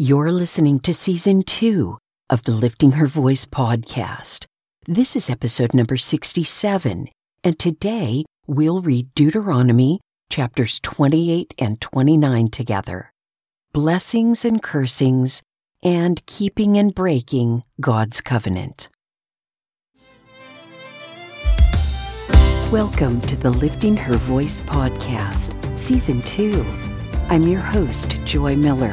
You're listening to season two of the Lifting Her Voice podcast. This is episode number 67, and today we'll read Deuteronomy chapters 28 and 29 together. Blessings and cursings, and keeping and breaking God's covenant. Welcome to the Lifting Her Voice podcast, season two. I'm your host, Joy Miller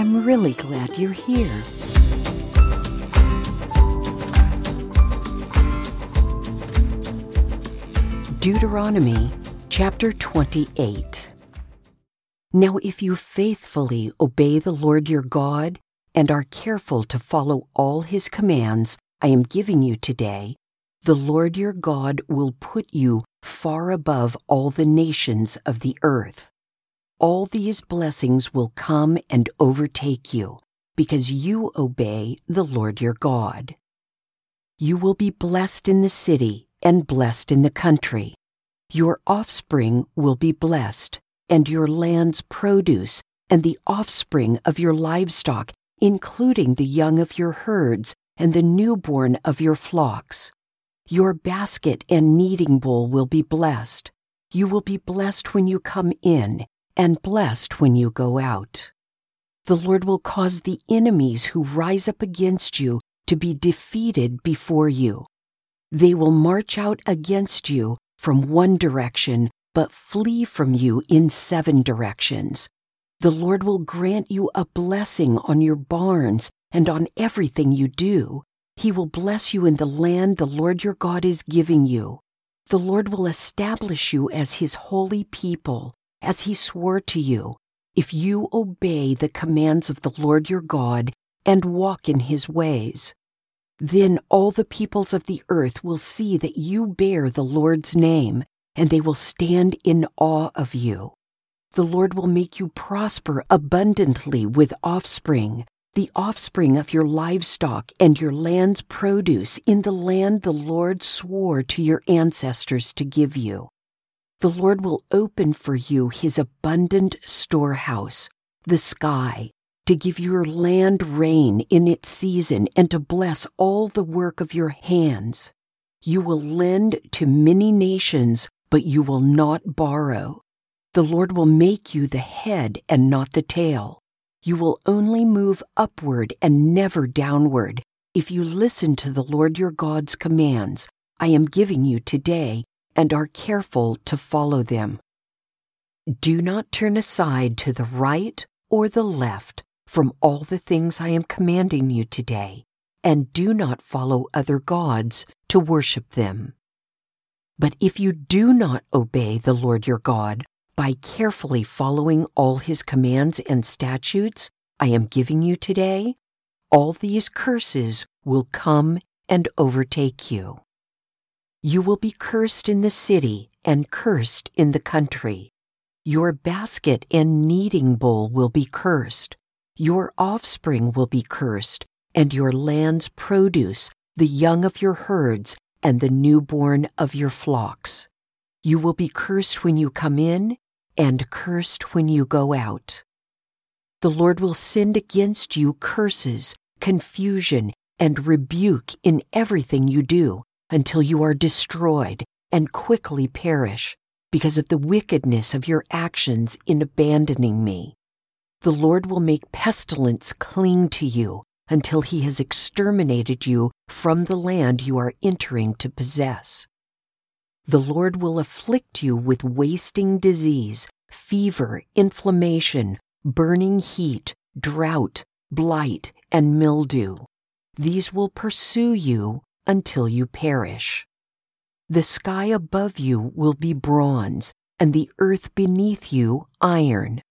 I'm really glad you're here. Deuteronomy chapter 28. Now, if you faithfully obey the Lord your God and are careful to follow all his commands I am giving you today, the Lord your God will put you far above all the nations of the earth all these blessings will come and overtake you because you obey the Lord your God. You will be blessed in the city and blessed in the country. Your offspring will be blessed, and your land's produce, and the offspring of your livestock, including the young of your herds and the newborn of your flocks. Your basket and kneading bowl will be blessed. You will be blessed when you come in and blessed when you go out. The Lord will cause the enemies who rise up against you to be defeated before you. They will march out against you from one direction, but flee from you in seven directions. The Lord will grant you a blessing on your barns and on everything you do. He will bless you in the land the Lord your God is giving you. The Lord will establish you as his holy people as he swore to you, if you obey the commands of the Lord your God and walk in his ways. Then all the peoples of the earth will see that you bear the Lord's name, and they will stand in awe of you. The Lord will make you prosper abundantly with offspring, the offspring of your livestock and your land's produce in the land the Lord swore to your ancestors to give you the Lord will open for you his abundant storehouse, the sky, to give your land rain in its season and to bless all the work of your hands. You will lend to many nations, but you will not borrow. The Lord will make you the head and not the tail. You will only move upward and never downward if you listen to the Lord your God's commands I am giving you today and are careful to follow them. Do not turn aside to the right or the left from all the things I am commanding you today, and do not follow other gods to worship them. But if you do not obey the Lord your God by carefully following all his commands and statutes I am giving you today, all these curses will come and overtake you. You will be cursed in the city and cursed in the country. Your basket and kneading bowl will be cursed. Your offspring will be cursed, and your land's produce, the young of your herds, and the newborn of your flocks. You will be cursed when you come in, and cursed when you go out. The Lord will send against you curses, confusion, and rebuke in everything you do until you are destroyed and quickly perish because of the wickedness of your actions in abandoning me. The Lord will make pestilence cling to you until he has exterminated you from the land you are entering to possess. The Lord will afflict you with wasting disease, fever, inflammation, burning heat, drought, blight, and mildew. These will pursue you until you perish. The sky above you will be bronze, and the earth beneath you iron.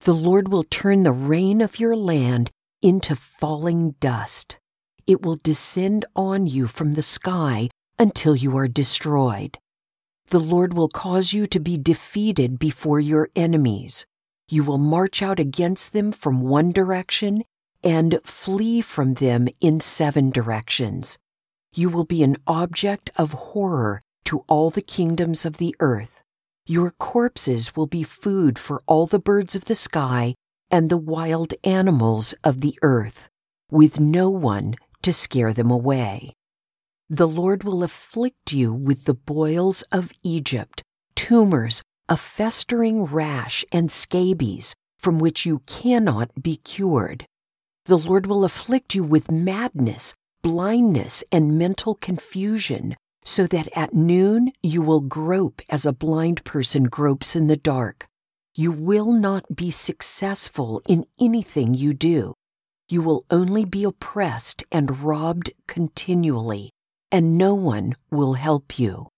The Lord will turn the rain of your land into falling dust. It will descend on you from the sky until you are destroyed. The Lord will cause you to be defeated before your enemies. You will march out against them from one direction and flee from them in seven directions. You will be an object of horror to all the kingdoms of the earth. Your corpses will be food for all the birds of the sky and the wild animals of the earth, with no one to scare them away. The Lord will afflict you with the boils of Egypt, tumors, a festering rash, and scabies from which you cannot be cured. The Lord will afflict you with madness, blindness, and mental confusion, so that at noon you will grope as a blind person gropes in the dark. You will not be successful in anything you do. You will only be oppressed and robbed continually and no one will help you.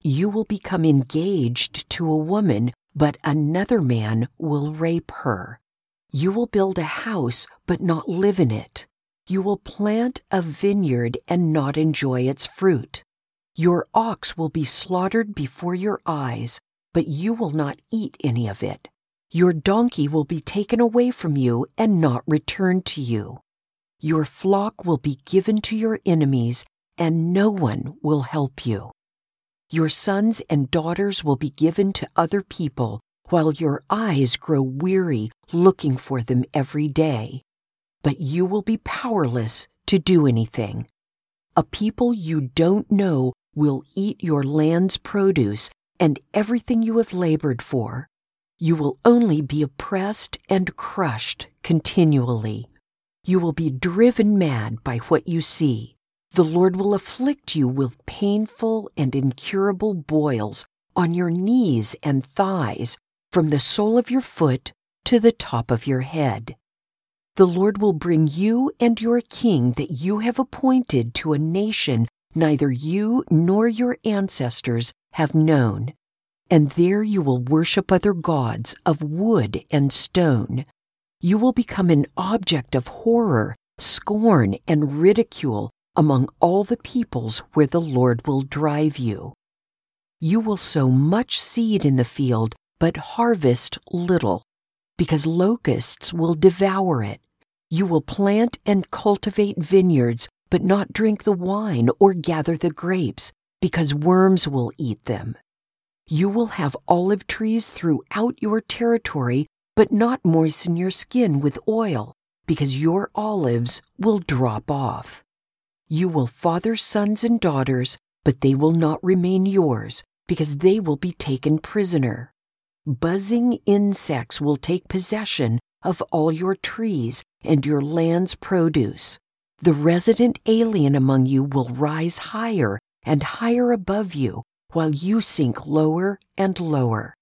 You will become engaged to a woman, but another man will rape her. You will build a house, but not live in it. You will plant a vineyard and not enjoy its fruit. Your ox will be slaughtered before your eyes, but you will not eat any of it. Your donkey will be taken away from you and not returned to you. Your flock will be given to your enemies, and no one will help you. Your sons and daughters will be given to other people while your eyes grow weary looking for them every day. But you will be powerless to do anything. A people you don't know will eat your land's produce and everything you have labored for. You will only be oppressed and crushed continually. You will be driven mad by what you see the Lord will afflict you with painful and incurable boils on your knees and thighs, from the sole of your foot to the top of your head. The Lord will bring you and your king that you have appointed to a nation neither you nor your ancestors have known. And there you will worship other gods of wood and stone. You will become an object of horror, scorn, and ridicule among all the peoples where the Lord will drive you. You will sow much seed in the field, but harvest little, because locusts will devour it. You will plant and cultivate vineyards, but not drink the wine or gather the grapes, because worms will eat them. You will have olive trees throughout your territory, but not moisten your skin with oil, because your olives will drop off. You will father sons and daughters, but they will not remain yours, because they will be taken prisoner. Buzzing insects will take possession of all your trees and your land's produce. The resident alien among you will rise higher and higher above you, while you sink lower and lower.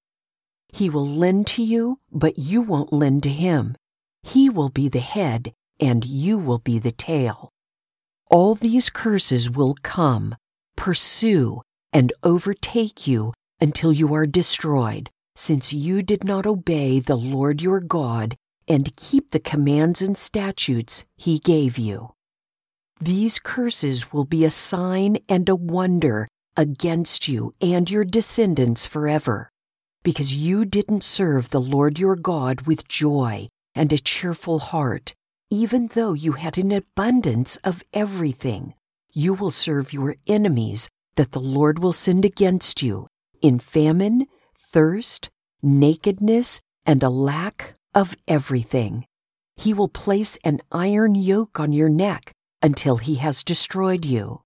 He will lend to you, but you won't lend to him. He will be the head, and you will be the tail all these curses will come, pursue, and overtake you until you are destroyed, since you did not obey the Lord your God and keep the commands and statutes he gave you. These curses will be a sign and a wonder against you and your descendants forever, because you didn't serve the Lord your God with joy and a cheerful heart even though you had an abundance of everything. You will serve your enemies that the Lord will send against you in famine, thirst, nakedness, and a lack of everything. He will place an iron yoke on your neck until he has destroyed you.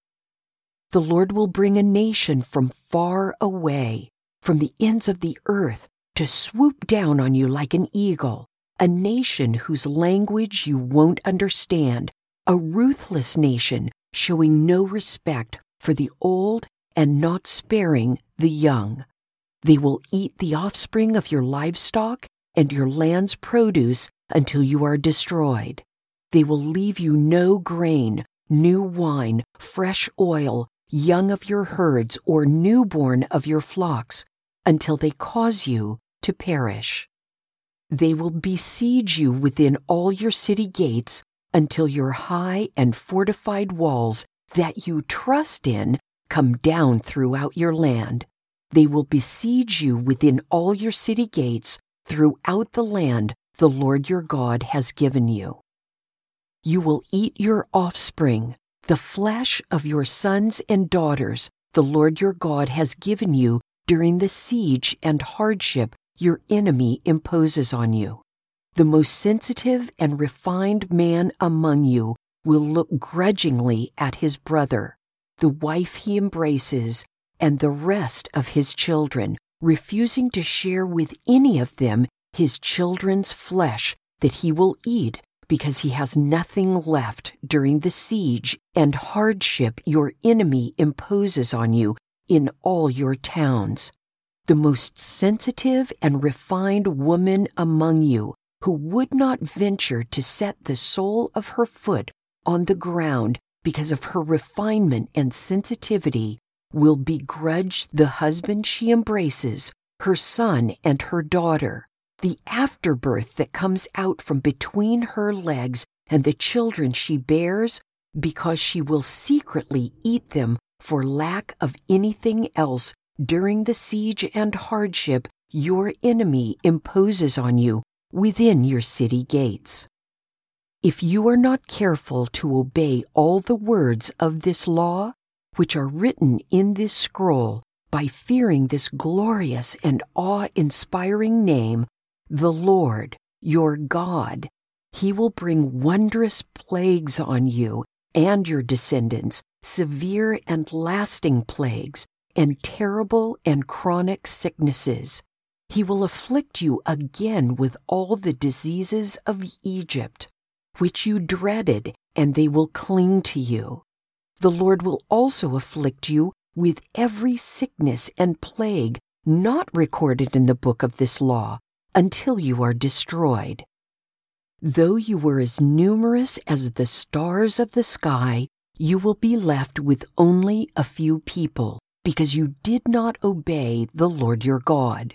The Lord will bring a nation from far away, from the ends of the earth, to swoop down on you like an eagle a nation whose language you won't understand, a ruthless nation showing no respect for the old and not sparing the young. They will eat the offspring of your livestock and your land's produce until you are destroyed. They will leave you no grain, new wine, fresh oil, young of your herds, or newborn of your flocks, until they cause you to perish. They will besiege you within all your city gates until your high and fortified walls that you trust in come down throughout your land. They will besiege you within all your city gates throughout the land the Lord your God has given you. You will eat your offspring, the flesh of your sons and daughters the Lord your God has given you during the siege and hardship your enemy imposes on you. The most sensitive and refined man among you will look grudgingly at his brother, the wife he embraces, and the rest of his children, refusing to share with any of them his children's flesh that he will eat because he has nothing left during the siege and hardship your enemy imposes on you in all your towns. The most sensitive and refined woman among you, who would not venture to set the sole of her foot on the ground because of her refinement and sensitivity, will begrudge the husband she embraces, her son and her daughter, the afterbirth that comes out from between her legs and the children she bears, because she will secretly eat them for lack of anything else during the siege and hardship your enemy imposes on you within your city gates. If you are not careful to obey all the words of this law, which are written in this scroll, by fearing this glorious and awe inspiring name, the Lord, your God, he will bring wondrous plagues on you and your descendants, severe and lasting plagues, and terrible and chronic sicknesses. He will afflict you again with all the diseases of Egypt, which you dreaded, and they will cling to you. The Lord will also afflict you with every sickness and plague not recorded in the book of this law until you are destroyed. Though you were as numerous as the stars of the sky, you will be left with only a few people, because you did not obey the Lord your God.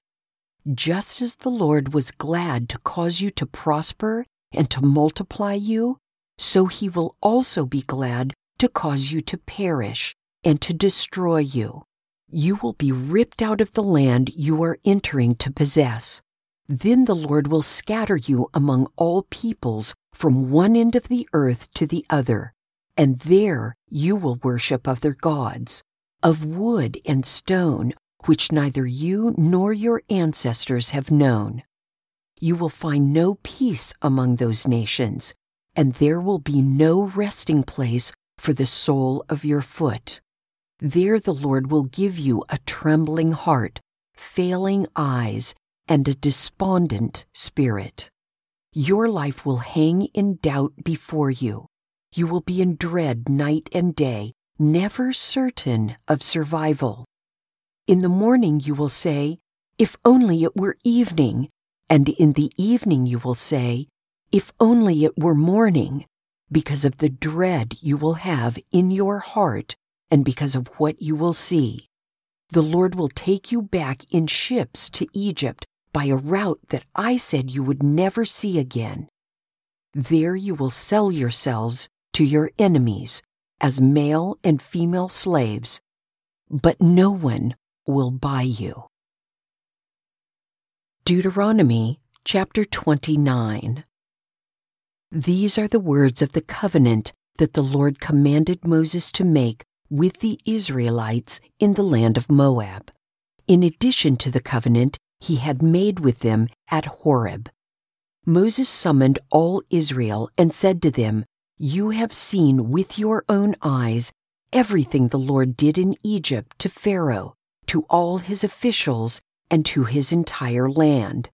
Just as the Lord was glad to cause you to prosper and to multiply you, so he will also be glad to cause you to perish and to destroy you. You will be ripped out of the land you are entering to possess. Then the Lord will scatter you among all peoples from one end of the earth to the other, and there you will worship other gods, of wood and stone, which neither you nor your ancestors have known. You will find no peace among those nations, and there will be no resting place for the sole of your foot. There the Lord will give you a trembling heart, failing eyes, and a despondent spirit. Your life will hang in doubt before you. You will be in dread night and day, never certain of survival. In the morning you will say, If only it were evening. And in the evening you will say, If only it were morning, because of the dread you will have in your heart and because of what you will see. The Lord will take you back in ships to Egypt by a route that I said you would never see again. There you will sell yourselves to your enemies as male and female slaves, but no one will buy you. Deuteronomy chapter 29 These are the words of the covenant that the Lord commanded Moses to make with the Israelites in the land of Moab. In addition to the covenant he had made with them at Horeb. Moses summoned all Israel and said to them, You have seen with your own eyes everything the Lord did in Egypt to Pharaoh, to all his officials, and to his entire land.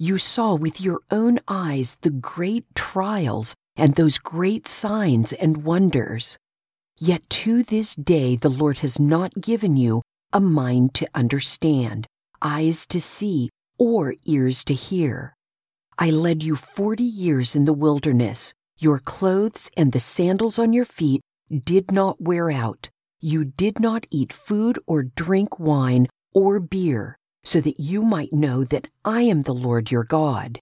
You saw with your own eyes the great trials and those great signs and wonders. Yet to this day the Lord has not given you a mind to understand, eyes to see, or ears to hear. I led you forty years in the wilderness. Your clothes and the sandals on your feet did not wear out. You did not eat food or drink wine or beer, so that you might know that I am the Lord your God.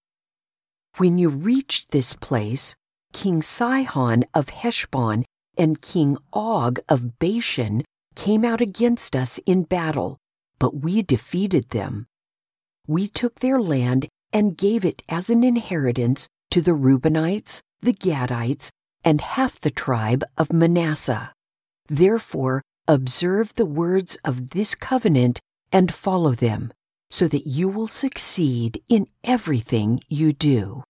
When you reached this place, King Sihon of Heshbon and King Og of Bashan came out against us in battle, but we defeated them. We took their land and gave it as an inheritance to the Reubenites, the Gadites, and half the tribe of Manasseh. Therefore, observe the words of this covenant and follow them, so that you will succeed in everything you do.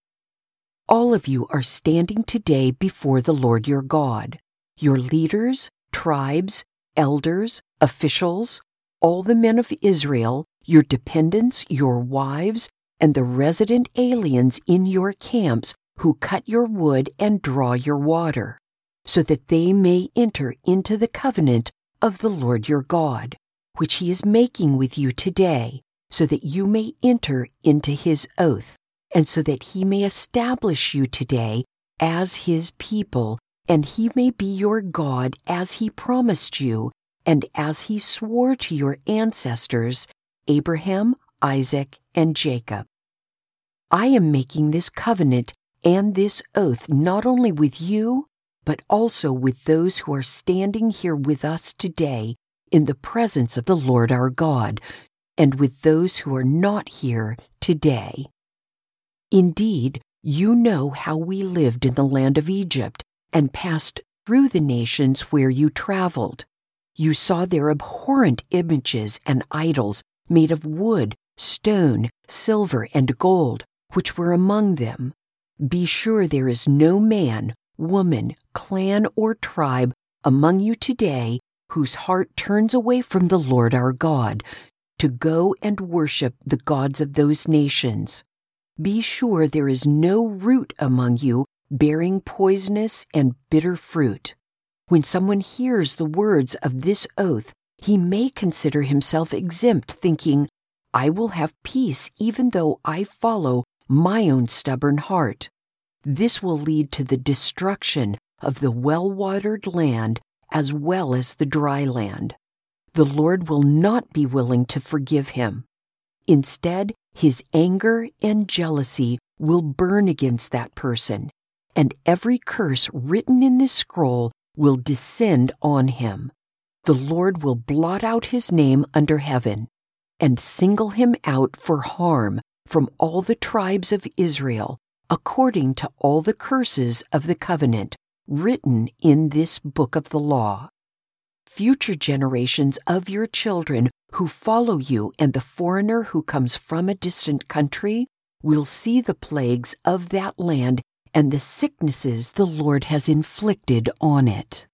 All of you are standing today before the Lord your God, your leaders, tribes, elders, officials, all the men of Israel, your dependents, your wives, and the resident aliens in your camps who cut your wood and draw your water, so that they may enter into the covenant of the Lord your God, which he is making with you today, so that you may enter into his oath, and so that he may establish you today as his people, and he may be your God as he promised you, and as he swore to your ancestors, Abraham, Isaac, and Jacob. I am making this covenant and this oath not only with you, but also with those who are standing here with us today in the presence of the Lord our God, and with those who are not here today. Indeed, you know how we lived in the land of Egypt and passed through the nations where you traveled. You saw their abhorrent images and idols made of wood, stone, silver, and gold, which were among them. Be sure there is no man, woman, clan, or tribe among you today whose heart turns away from the Lord our God to go and worship the gods of those nations. Be sure there is no root among you bearing poisonous and bitter fruit. When someone hears the words of this oath, he may consider himself exempt, thinking, I will have peace even though I follow my own stubborn heart. This will lead to the destruction of the well watered land as well as the dry land. The Lord will not be willing to forgive him. Instead, his anger and jealousy will burn against that person, and every curse written in this scroll will descend on him. The Lord will blot out his name under heaven and single him out for harm from all the tribes of Israel, according to all the curses of the covenant written in this book of the law. Future generations of your children who follow you and the foreigner who comes from a distant country will see the plagues of that land and the sicknesses the Lord has inflicted on it.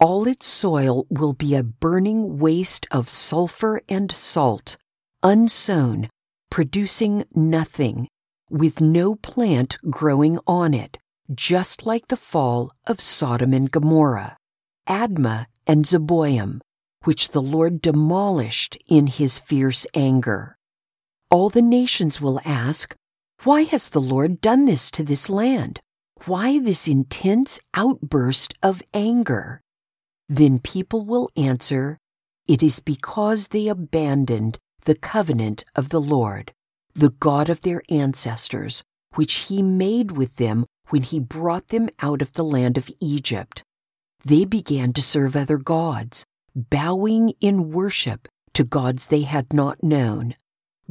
All its soil will be a burning waste of sulfur and salt, unsown, producing nothing, with no plant growing on it, just like the fall of Sodom and Gomorrah, Admah and Zeboim, which the Lord demolished in his fierce anger. All the nations will ask, Why has the Lord done this to this land? Why this intense outburst of anger? Then people will answer, It is because they abandoned the covenant of the Lord, the God of their ancestors, which he made with them when he brought them out of the land of Egypt. They began to serve other gods, bowing in worship to gods they had not known,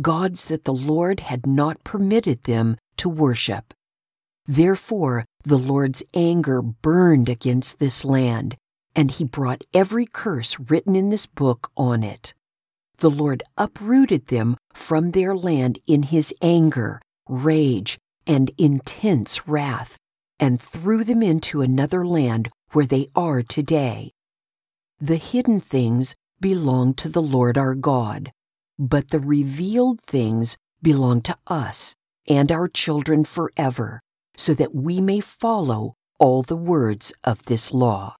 gods that the Lord had not permitted them to worship. Therefore, the Lord's anger burned against this land, and he brought every curse written in this book on it the Lord uprooted them from their land in his anger, rage, and intense wrath, and threw them into another land where they are today. The hidden things belong to the Lord our God, but the revealed things belong to us and our children forever, so that we may follow all the words of this law.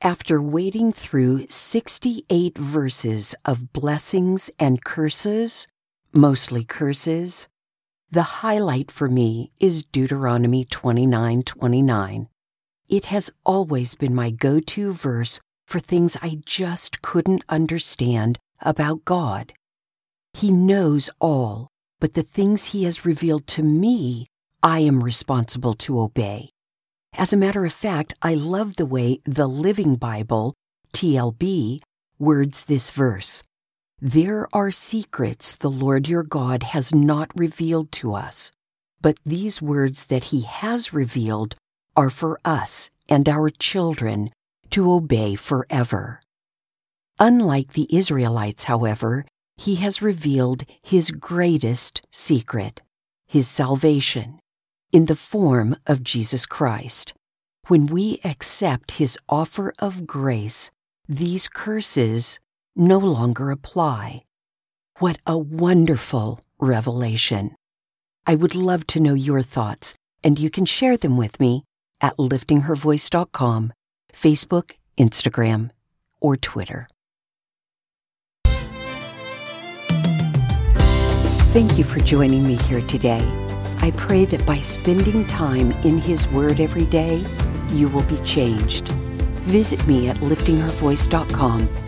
After wading through 68 verses of blessings and curses, mostly curses, the highlight for me is Deuteronomy 29:29. It has always been my go-to verse for things I just couldn't understand about God. He knows all, but the things he has revealed to me, I am responsible to obey. As a matter of fact, I love the way the Living Bible, TLB, words this verse. There are secrets the Lord your God has not revealed to us, but these words that he has revealed are for us and our children to obey forever. Unlike the Israelites, however, he has revealed his greatest secret, his salvation, in the form of Jesus Christ. When we accept his offer of grace, these curses no longer apply. What a wonderful revelation! I would love to know your thoughts, and you can share them with me at liftinghervoice.com, Facebook, Instagram, or Twitter. Thank you for joining me here today. I pray that by spending time in His Word every day, you will be changed. Visit me at liftinghervoice.com